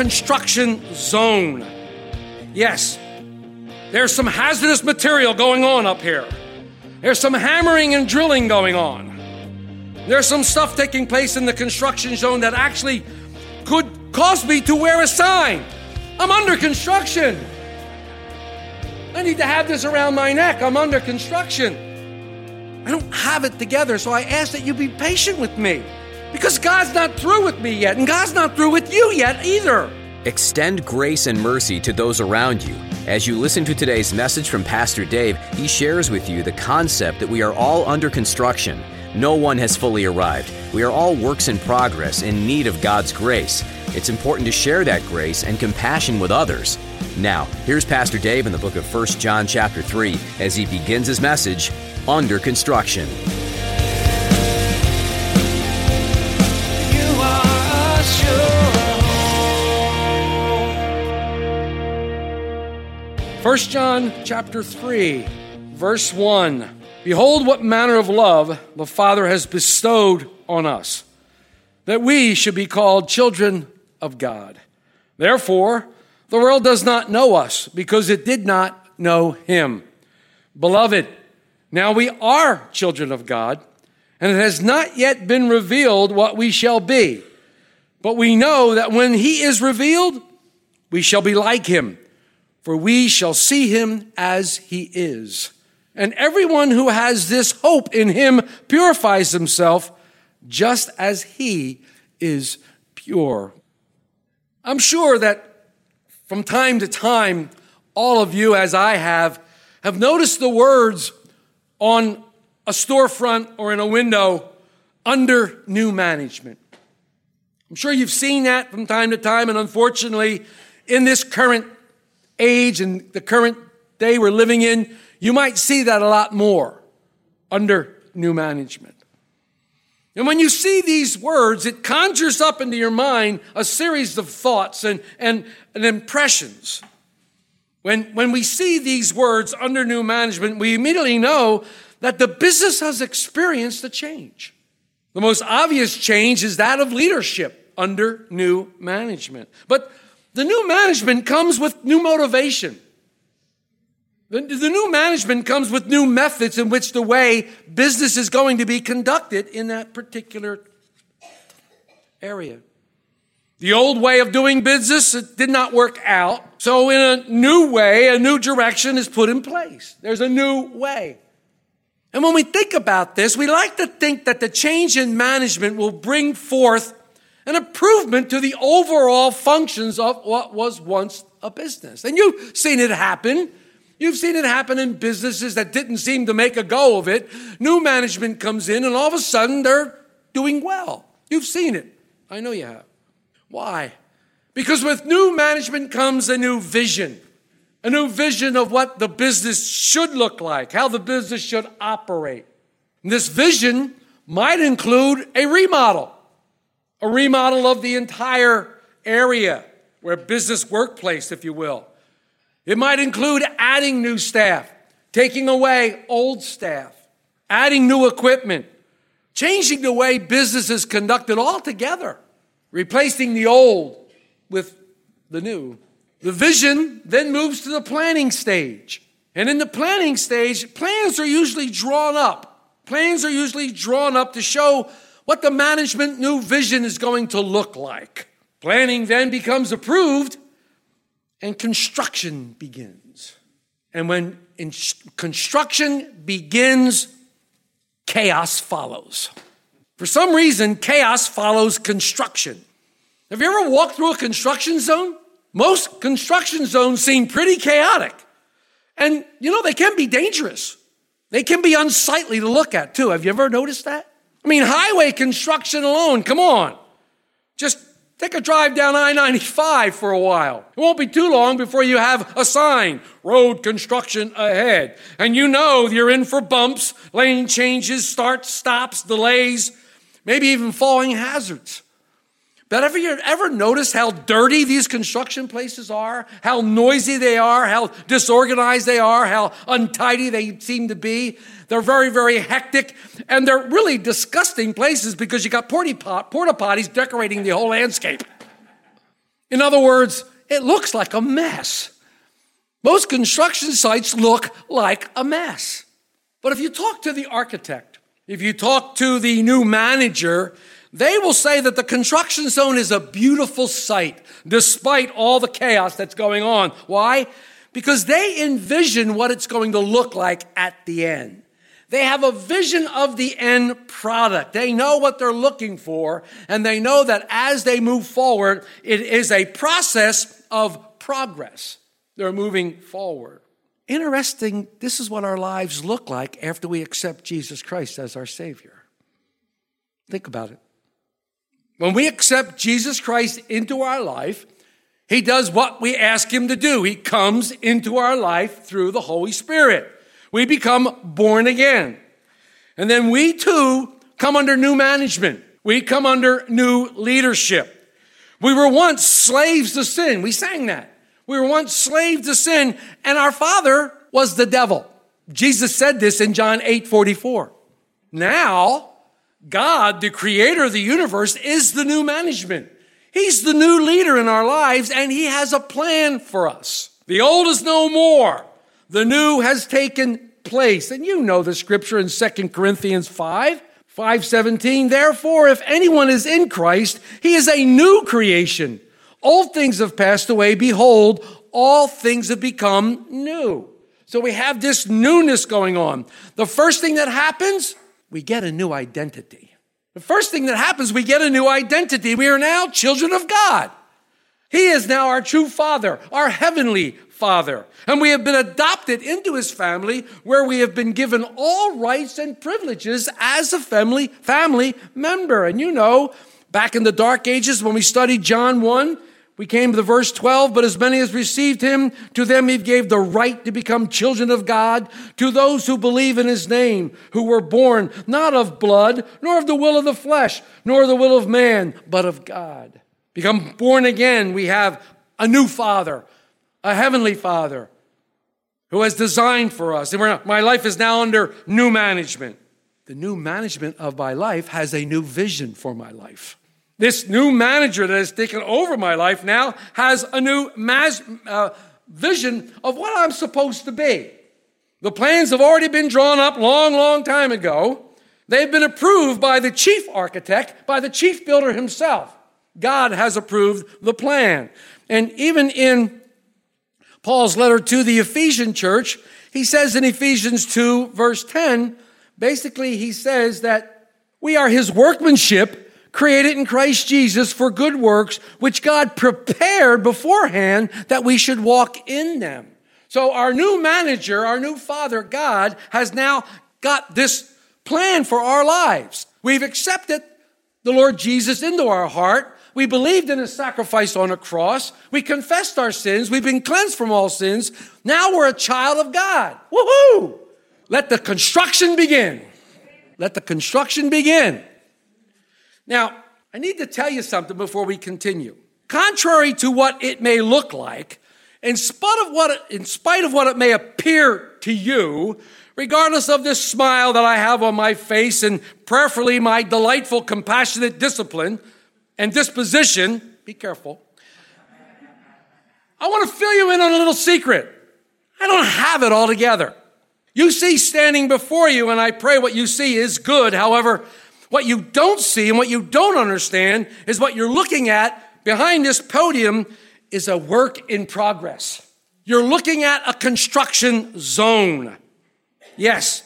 Construction zone. Yes, there's some hazardous material going on up here. There's some hammering and drilling going on. There's some stuff taking place in the construction zone that actually could cause me to wear a sign. I'm under construction. I need to have this around my neck. I'm under construction. I don't have it together, so I ask that you be patient with me. Because God's not through with me yet, and God's not through with you yet either. Extend grace and mercy to those around you. As you listen to today's message from Pastor Dave, he shares with you the concept that we are all under construction. No one has fully arrived. We are all works in progress in need of God's grace. It's important to share that grace and compassion with others. Now, here's Pastor Dave in the book of 1 John chapter 3 as he begins his message, Under Construction. You are sure. 1 John chapter 3, verse 1. Behold what manner of love the Father has bestowed on us, that we should be called children of God. Therefore, the world does not know us because it did not know him. Beloved, now we are children of God, and it has not yet been revealed what we shall be. But we know that when he is revealed, we shall be like him, for we shall see him as he is. And everyone who has this hope in him purifies himself just as he is pure. I'm sure that from time to time, all of you, as I have, have noticed the words on a storefront or in a window under new management. I'm sure you've seen that from time to time, and unfortunately, in this current age and the current day we're living in, you might see that a lot more under new management. And when you see these words, it conjures up into your mind a series of thoughts and, and, and impressions. When, when we see these words under new management, we immediately know that the business has experienced a change. The most obvious change is that of leadership under new management. But the new management comes with new motivation. The, the, new management comes with new methods in which the way business is going to be conducted in that particular area. The old way of doing business did not work out. So, in a new way, a new direction is put in place. There's a new way. And when we think about this, we like to think that the change in management will bring forth an improvement to the overall functions of what was once a business. And you've seen it happen. You've seen it happen in businesses that didn't seem to make a go of it. New management comes in, and all of a sudden they're doing well. You've seen it. I know you have. Why? Because with new management comes a new vision, a new vision of what the business should look like, how the business should operate. And this vision might include a remodel, a remodel of the entire area where business workplace, if you will. It might include adding new staff, taking away old staff, adding new equipment, changing the way business is conducted altogether, replacing the old with the new. The vision then moves to the planning stage. And in the planning stage, plans are usually drawn up. Plans are usually drawn up to show what the management new vision is going to look like. Planning then becomes approved and construction begins. And when construction begins, chaos follows. For some reason, chaos follows construction. Have you ever walked through a construction zone? Most construction zones seem pretty chaotic. And, you know, they can be dangerous. They can be unsightly to look at too. Have you ever noticed that? I mean, highway construction alone, come on. Just take a drive down I 95 for a while. It won't be too long before you have a sign road construction ahead. And you know you're in for bumps, lane changes, starts, stops, delays, maybe even falling hazards. But have you ever noticed how dirty these construction places are? How noisy they are, how disorganized they are, how untidy they seem to be? They're very, very hectic, and they're really disgusting places because you got porta potties decorating the whole landscape. In other words, it looks like a mess. Most construction sites look like a mess. But if you talk to the architect, if you talk to the new manager, they will say that the construction zone is a beautiful site despite all the chaos that's going on. Why? Because they envision what it's going to look like at the end. They have a vision of the end product. They know what they're looking for, and they know that as they move forward, it is a process of progress. They're moving forward. Interesting, this is what our lives look like after we accept Jesus Christ as our Savior. Think about it. When we accept Jesus Christ into our life, He does what we ask Him to do. He comes into our life through the Holy Spirit. We become born again. And then we too come under new management. We come under new leadership. We were once slaves to sin. We sang that. We were once slaves to sin, and our father was the devil. Jesus said this in John 8 44. Now, God, the creator of the universe, is the new management. He's the new leader in our lives, and He has a plan for us. The old is no more. The new has taken place. And you know the scripture in 2 Corinthians 5, 517. Therefore, if anyone is in Christ, he is a new creation. Old things have passed away. Behold, all things have become new. So we have this newness going on. The first thing that happens, we get a new identity. The first thing that happens, we get a new identity. We are now children of God. He is now our true Father, our heavenly Father. And we have been adopted into His family where we have been given all rights and privileges as a family, family member. And you know, back in the dark ages when we studied John 1, we came to the verse 12, but as many as received him, to them he gave the right to become children of God, to those who believe in his name, who were born not of blood, nor of the will of the flesh, nor the will of man, but of God. Become born again, we have a new father, a heavenly father who has designed for us. And my life is now under new management. The new management of my life has a new vision for my life. This new manager that has taken over my life now has a new mas- uh, vision of what I'm supposed to be. The plans have already been drawn up long, long time ago. They've been approved by the chief architect, by the chief builder himself. God has approved the plan. And even in Paul's letter to the Ephesian church, he says in Ephesians 2, verse 10, basically, he says that we are his workmanship created in Christ Jesus for good works, which God prepared beforehand that we should walk in them. So our new manager, our new father, God, has now got this plan for our lives. We've accepted the Lord Jesus into our heart. We believed in his sacrifice on a cross. We confessed our sins. We've been cleansed from all sins. Now we're a child of God. Woohoo! Let the construction begin. Let the construction begin. Now, I need to tell you something before we continue. Contrary to what it may look like, in spite of what it, in spite of what it may appear to you, regardless of this smile that I have on my face and prayerfully my delightful, compassionate discipline and disposition, be careful. I want to fill you in on a little secret. I don't have it all together. You see standing before you, and I pray what you see is good. However, what you don't see and what you don't understand is what you're looking at behind this podium is a work in progress. You're looking at a construction zone. Yes,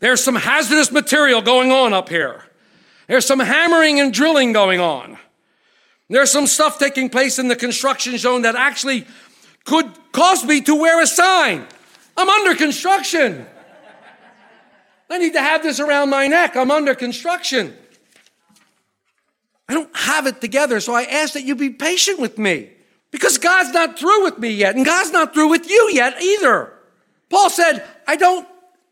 there's some hazardous material going on up here. There's some hammering and drilling going on. There's some stuff taking place in the construction zone that actually could cause me to wear a sign. I'm under construction. I need to have this around my neck. I'm under construction. I don't have it together, so I ask that you be patient with me because God's not through with me yet, and God's not through with you yet either. Paul said, I don't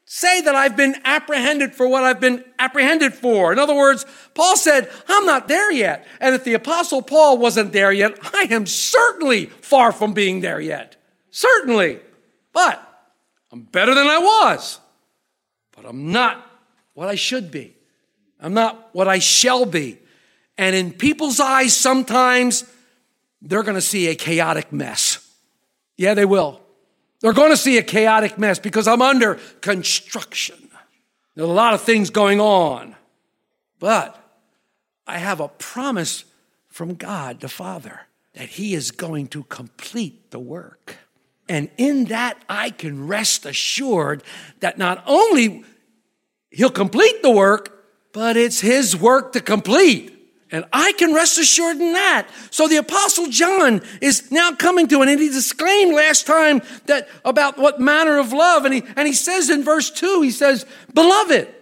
say that I've been apprehended for what I've been apprehended for. In other words, Paul said, I'm not there yet. And if the apostle Paul wasn't there yet, I am certainly far from being there yet. Certainly. But I'm better than I was. But I'm not what I should be. I'm not what I shall be. And in people's eyes, sometimes they're going to see a chaotic mess. Yeah, they will. They're going to see a chaotic mess because I'm under construction. There's a lot of things going on. But I have a promise from God the Father that He is going to complete the work. And in that, I can rest assured that not only He'll complete the work, but it's His work to complete. And I can rest assured in that. So the apostle John is now coming to it, and he disclaimed last time that about what manner of love. And he, and he says in verse two, he says, beloved.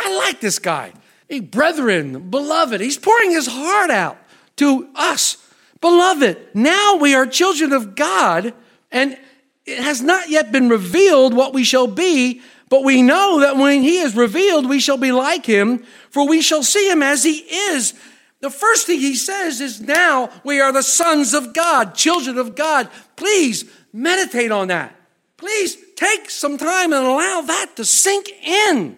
I like this guy. Brethren, beloved. He's pouring his heart out to us. Beloved, now we are children of God, and it has not yet been revealed what we shall be, but we know that when he is revealed, we shall be like him, for we shall see him as he is. The first thing he says is now we are the sons of God, children of God. Please meditate on that. Please take some time and allow that to sink in.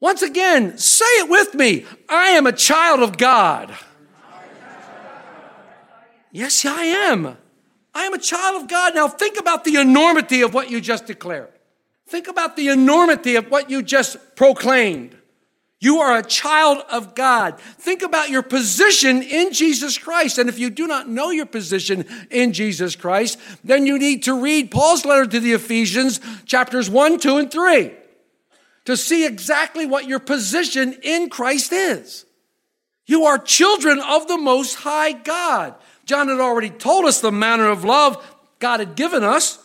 Once again, say it with me. I am a child of God. Yes, I am. I am a child of God. Now think about the enormity of what you just declared. Think about the enormity of what you just proclaimed. You are a child of God. Think about your position in Jesus Christ. And if you do not know your position in Jesus Christ, then you need to read Paul's letter to the Ephesians, chapters 1, 2, and 3, to see exactly what your position in Christ is. You are children of the Most High God. John had already told us the manner of love God had given us,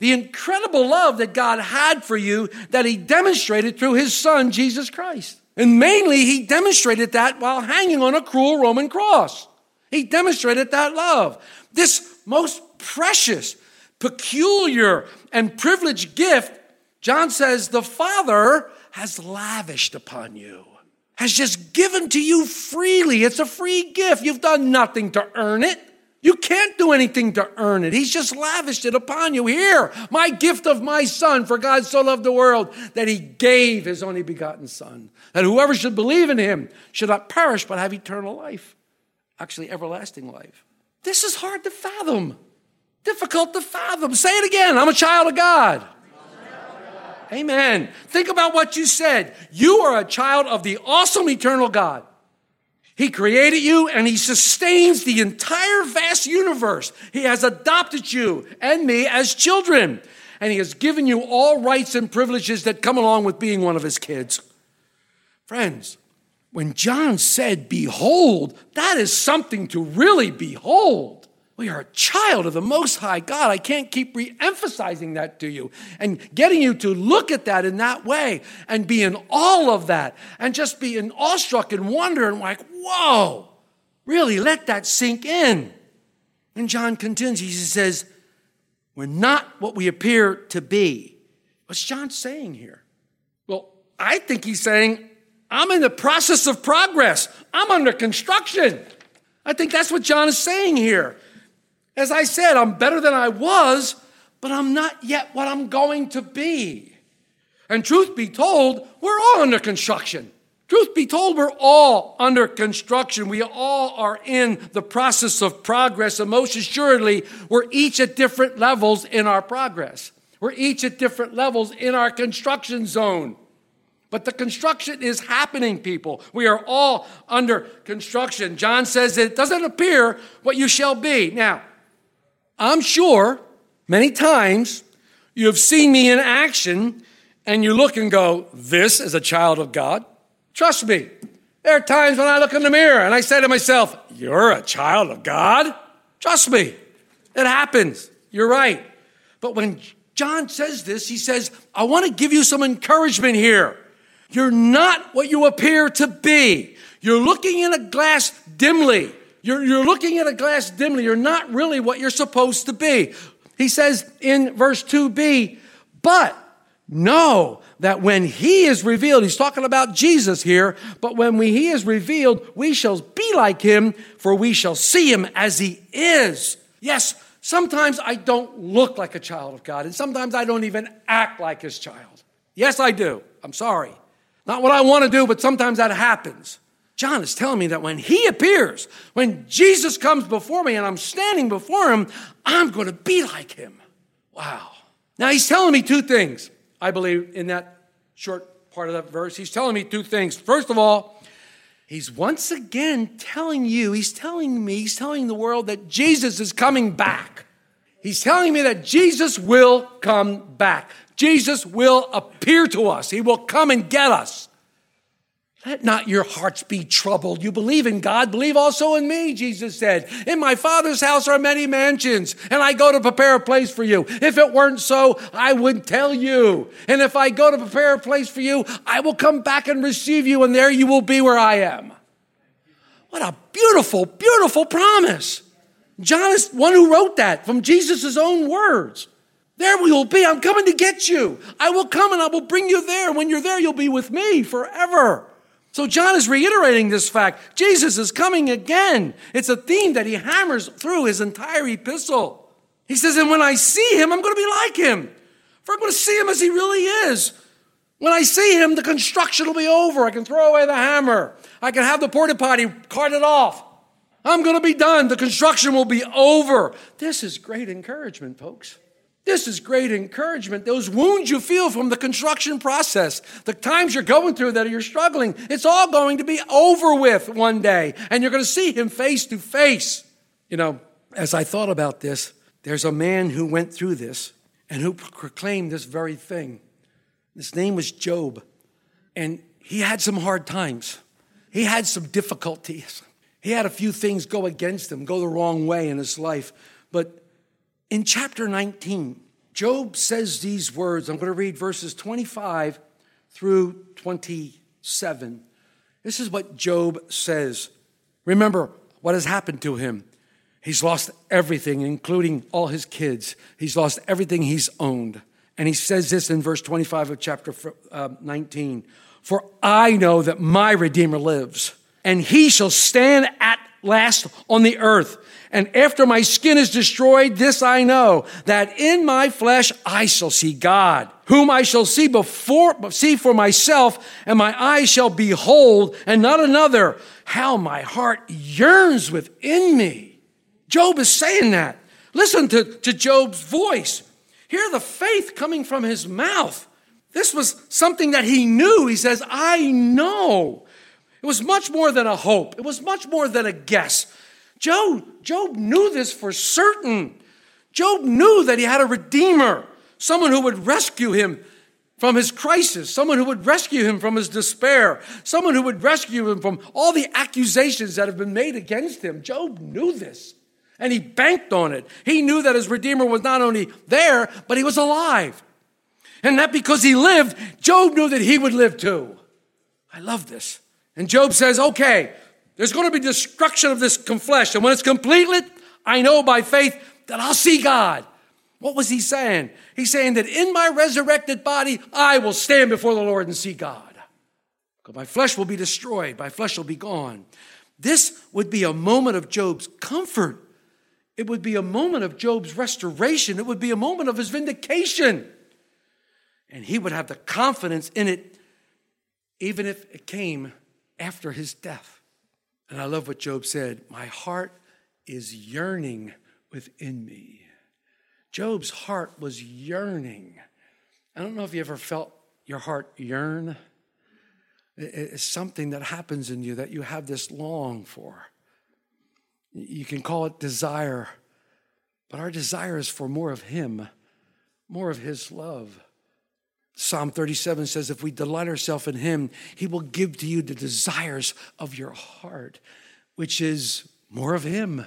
the incredible love that God had for you that He demonstrated through His Son, Jesus Christ. And mainly, He demonstrated that while hanging on a cruel Roman cross. He demonstrated that love. This most precious, peculiar, and privileged gift, John says, the Father has lavished upon you has just given to you freely. It's a free gift. You've done nothing to earn it. You can't do anything to earn it. He's just lavished it upon you. Here, my gift of my son, for God so loved the world that he gave his only begotten son, that whoever should believe in him should not perish but have eternal life. Actually, everlasting life. This is hard to fathom, difficult to fathom. Say it again I'm a child of God. Amen. Think about what you said. You are a child of the awesome eternal God. He created you and He sustains the entire vast universe. He has adopted you and me as children. And He has given you all rights and privileges that come along with being one of His kids. Friends, when John said, Behold, that is something to really behold. We are a child of the Most High God. I can't keep re emphasizing that to you and getting you to look at that in that way and be in all of that and just be in awestruck and wonder and like, whoa, really let that sink in. And John continues, he says, We're not what we appear to be. What's John saying here? Well, I think he's saying, I'm in the process of progress, I'm under construction. I think that's what John is saying here. As I said, I'm better than I was, but I'm not yet what I'm going to be. And truth be told, we're all under construction. Truth be told, we're all under construction. We all are in the process of progress, and most assuredly, we're each at different levels in our progress. We're each at different levels in our construction zone. But the construction is happening, people. We are all under construction. John says it doesn't appear what you shall be. Now, I'm sure many times you have seen me in action and you look and go, This is a child of God. Trust me, there are times when I look in the mirror and I say to myself, You're a child of God. Trust me, it happens. You're right. But when John says this. He says, I want to give you some encouragement here. You're not what you appear to be. You're looking in a glass dimly. You're, you're looking at a glass dimly. You're not really what you're supposed to be. He says in verse 2b, but know that when he is revealed, he's talking about Jesus here, but when we, he is revealed, we shall be like him, for we shall see him as he is. Yes, sometimes I don't look like a child of God, and sometimes I don't even act like his child. Yes, I do. I'm sorry. Not what I want to do, but sometimes that happens. John is telling me that when he appears, when Jesus comes before me and I'm standing before him, I'm going to be like him. Wow. Now he's telling me two things, I believe, in that short part of that verse. He's telling me two things. First of all, he's once again telling you, he's telling me, he's telling the world that Jesus is coming back. He's telling me that Jesus will come back. Jesus will appear to us. He will come and get us. Let not your hearts be troubled. You believe in God, believe also in me, Jesus said. In my Father's house are many mansions, and I go to prepare a place for you. If it weren't so, I would tell you. And if I go to prepare a place for you, I will come back and receive you, and there you will be where I am. What a beautiful, beautiful promise. John is one who wrote that from Jesus' own words. There we will be. I'm coming to get you. I will come and I will bring you there. When you're there, you'll be with me forever. So John is reiterating this fact. Jesus is coming again. It's a theme that he hammers through his entire epistle. He says, and when I see him, I'm going to be like him. For I'm going to see him as he really is. When I see him, the construction will be over. I can throw away the hammer. I can have the porta potty carted off. I'm going to be done. The construction will be over. This is great encouragement, folks. This is great encouragement. Those wounds you feel from the construction process, the times you're going through that you're struggling, it's all going to be over with one day, and you're going to see him face to face. You know, as I thought about this, there's a man who went through this and who proclaimed this very thing. His name was Job, and he had some hard times. He had some difficulties. He had a few things go against him, go the wrong way in his life. But in chapter 19, Job says these words. I'm going to read verses 25 through 27. This is what Job says. Remember what has happened to him. He's lost everything, including all his kids. He's lost everything he's owned. And he says this in verse 25 of chapter uh, 19 For I know that my Redeemer lives, and he shall stand at last on the earth. And after my skin is destroyed, this I know, that in my flesh I shall see God, whom I shall see before, see for myself, and my eyes shall behold, and not another. How my heart yearns within me. Job is saying that. Listen to, to Job's voice. Hear the faith coming from his mouth. This was something that he knew. He says, I know. It was much more than a hope. It was much more than a guess. Job, Job knew this for certain. Job knew that he had a redeemer, someone who would rescue him from his crisis, someone who would rescue him from his despair, someone who would rescue him from all the accusations that have been made against him. Job knew this and he banked on it. He knew that his redeemer was not only there, but he was alive. And that because he lived, Job knew that he would live too. I love this. And Job says, okay, there's going to be destruction of this flesh. And when it's completed, I know by faith that I'll see God. What was he saying? He's saying that in my resurrected body, I will stand before the Lord and see God. Because my flesh will be destroyed, my flesh will be gone. This would be a moment of Job's comfort. It would be a moment of Job's restoration. It would be a moment of his vindication. And he would have the confidence in it, even if it came after his death. And I love what Job said My heart is yearning within me. Job's heart was yearning. I don't know if you ever felt your heart yearn. It's something that happens in you that you have this long for. You can call it desire, but our desire is for more of Him, more of His love. Psalm 37 says, If we delight ourselves in Him, He will give to you the desires of your heart, which is more of Him.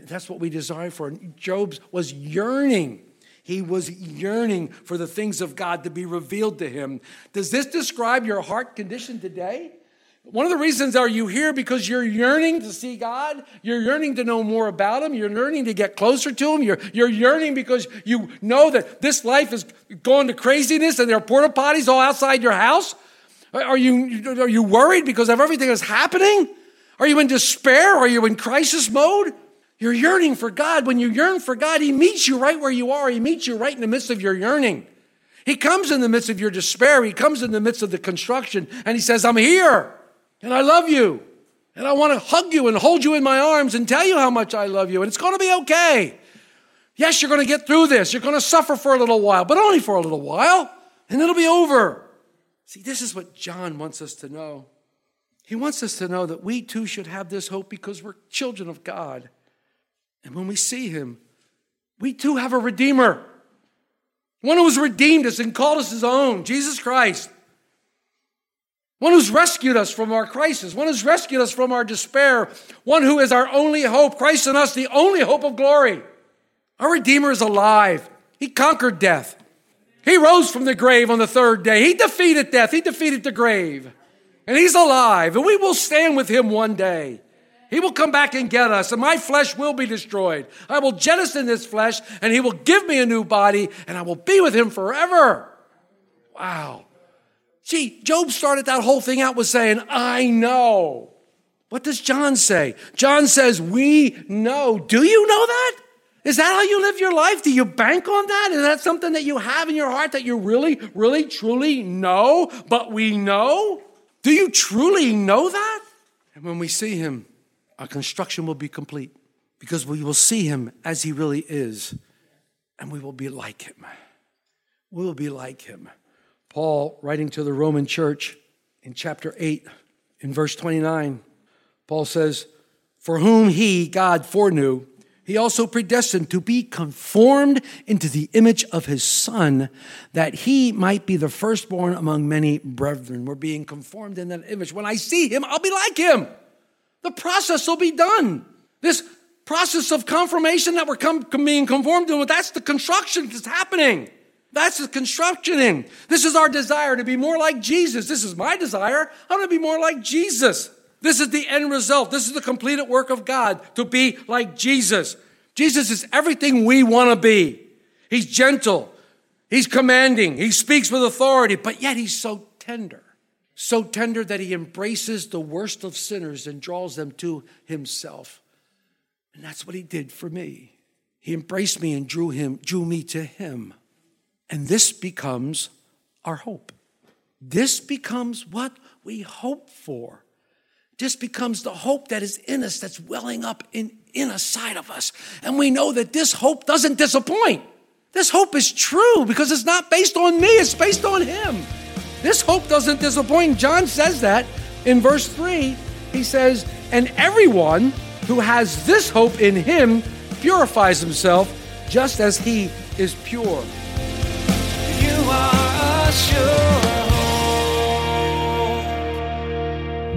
That's what we desire for. Job was yearning. He was yearning for the things of God to be revealed to him. Does this describe your heart condition today? One of the reasons are you here because you're yearning to see God. You're yearning to know more about Him. You're yearning to get closer to Him. You're, you're yearning because you know that this life is going to craziness and there are porta potties all outside your house. Are you, are you worried because of everything that's happening? Are you in despair? Are you in crisis mode? You're yearning for God. When you yearn for God, He meets you right where you are. He meets you right in the midst of your yearning. He comes in the midst of your despair. He comes in the midst of the construction and He says, I'm here and I love you. And I want to hug you and hold you in my arms and tell you how much I love you. And it's going to be okay. Yes, you're going to get through this. You're going to suffer for a little while, but only for a little while, and it'll be over. See, this is what John wants us to know. He wants us to know that we too should have this hope because we're children of God. And when we see Him, we too have a Redeemer. One who has redeemed us and called us His own, Jesus Christ. One who's rescued us from our crisis, one who's rescued us from our despair, one who is our only hope, Christ in us, the only hope of glory. Our Redeemer is alive. He conquered death. He rose from the grave on the third day. He defeated death. He defeated the grave. And He's alive. And we will stand with Him one day. He will come back and get us, and my flesh will be destroyed. I will jettison this flesh, and He will give me a new body, and I will be with Him forever. Wow. See, Job started that whole thing out with saying, I know. What does John say? John says, We know. Do you know that? Is that how you live your life? Do you bank on that? Is that something that you have in your heart that you really, really, truly know, but we know? Do you truly know that? And when we see him, our construction will be complete because we will see him as he really is and we will be like him. We will be like him. Paul, writing to the Roman church in chapter 8, in verse 29, Paul says, For whom he, God, foreknew, he also predestined to be conformed into the image of his son, that he might be the firstborn among many brethren. We're being conformed in that image. When I see him, I'll be like him. The process will be done. This process of confirmation that we're com- being conformed to, that's the construction that's happening. That's the constructioning. This is our desire to be more like Jesus. This is my desire. I want to be more like Jesus. This is the end result. This is the completed work of God to be like Jesus. Jesus is everything we want to be. He's gentle. He's commanding. He speaks with authority, but yet he's so tender. So tender that he embraces the worst of sinners and draws them to himself. And that's what he did for me. He embraced me and drew him, drew me to him. And this becomes our hope. This becomes what we hope for. This becomes the hope that is in us, that's welling up in, in a side of us. And we know that this hope doesn't disappoint. This hope is true because it's not based on me, it's based on Him. This hope doesn't disappoint. John says that in verse 3. He says, And everyone who has this hope in Him purifies himself just as He is pure.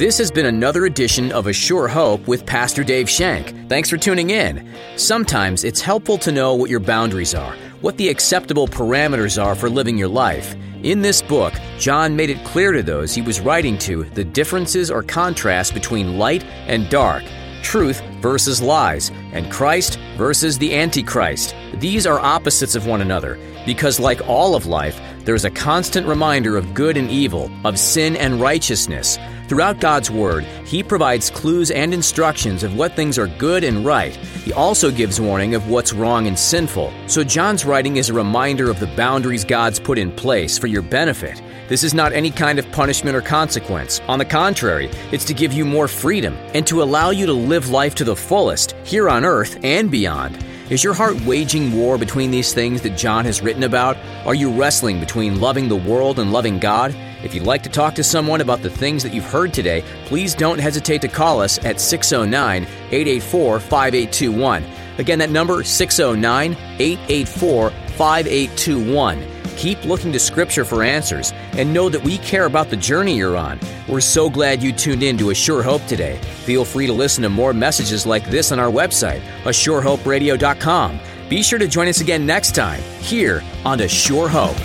This has been another edition of A Sure Hope with Pastor Dave Shank. Thanks for tuning in. Sometimes it's helpful to know what your boundaries are, what the acceptable parameters are for living your life. In this book, John made it clear to those he was writing to the differences or contrast between light and dark, truth versus lies, and Christ versus the Antichrist. These are opposites of one another because, like all of life, there's a constant reminder of good and evil, of sin and righteousness. Throughout God's Word, He provides clues and instructions of what things are good and right. He also gives warning of what's wrong and sinful. So, John's writing is a reminder of the boundaries God's put in place for your benefit. This is not any kind of punishment or consequence. On the contrary, it's to give you more freedom and to allow you to live life to the fullest, here on earth and beyond. Is your heart waging war between these things that John has written about? Are you wrestling between loving the world and loving God? If you'd like to talk to someone about the things that you've heard today, please don't hesitate to call us at 609 884 5821. Again, that number 609 884 5821. Keep looking to Scripture for answers and know that we care about the journey you're on. We're so glad you tuned in to A Sure Hope today. Feel free to listen to more messages like this on our website, ASureHopeRadio.com. Be sure to join us again next time here on A Sure Hope.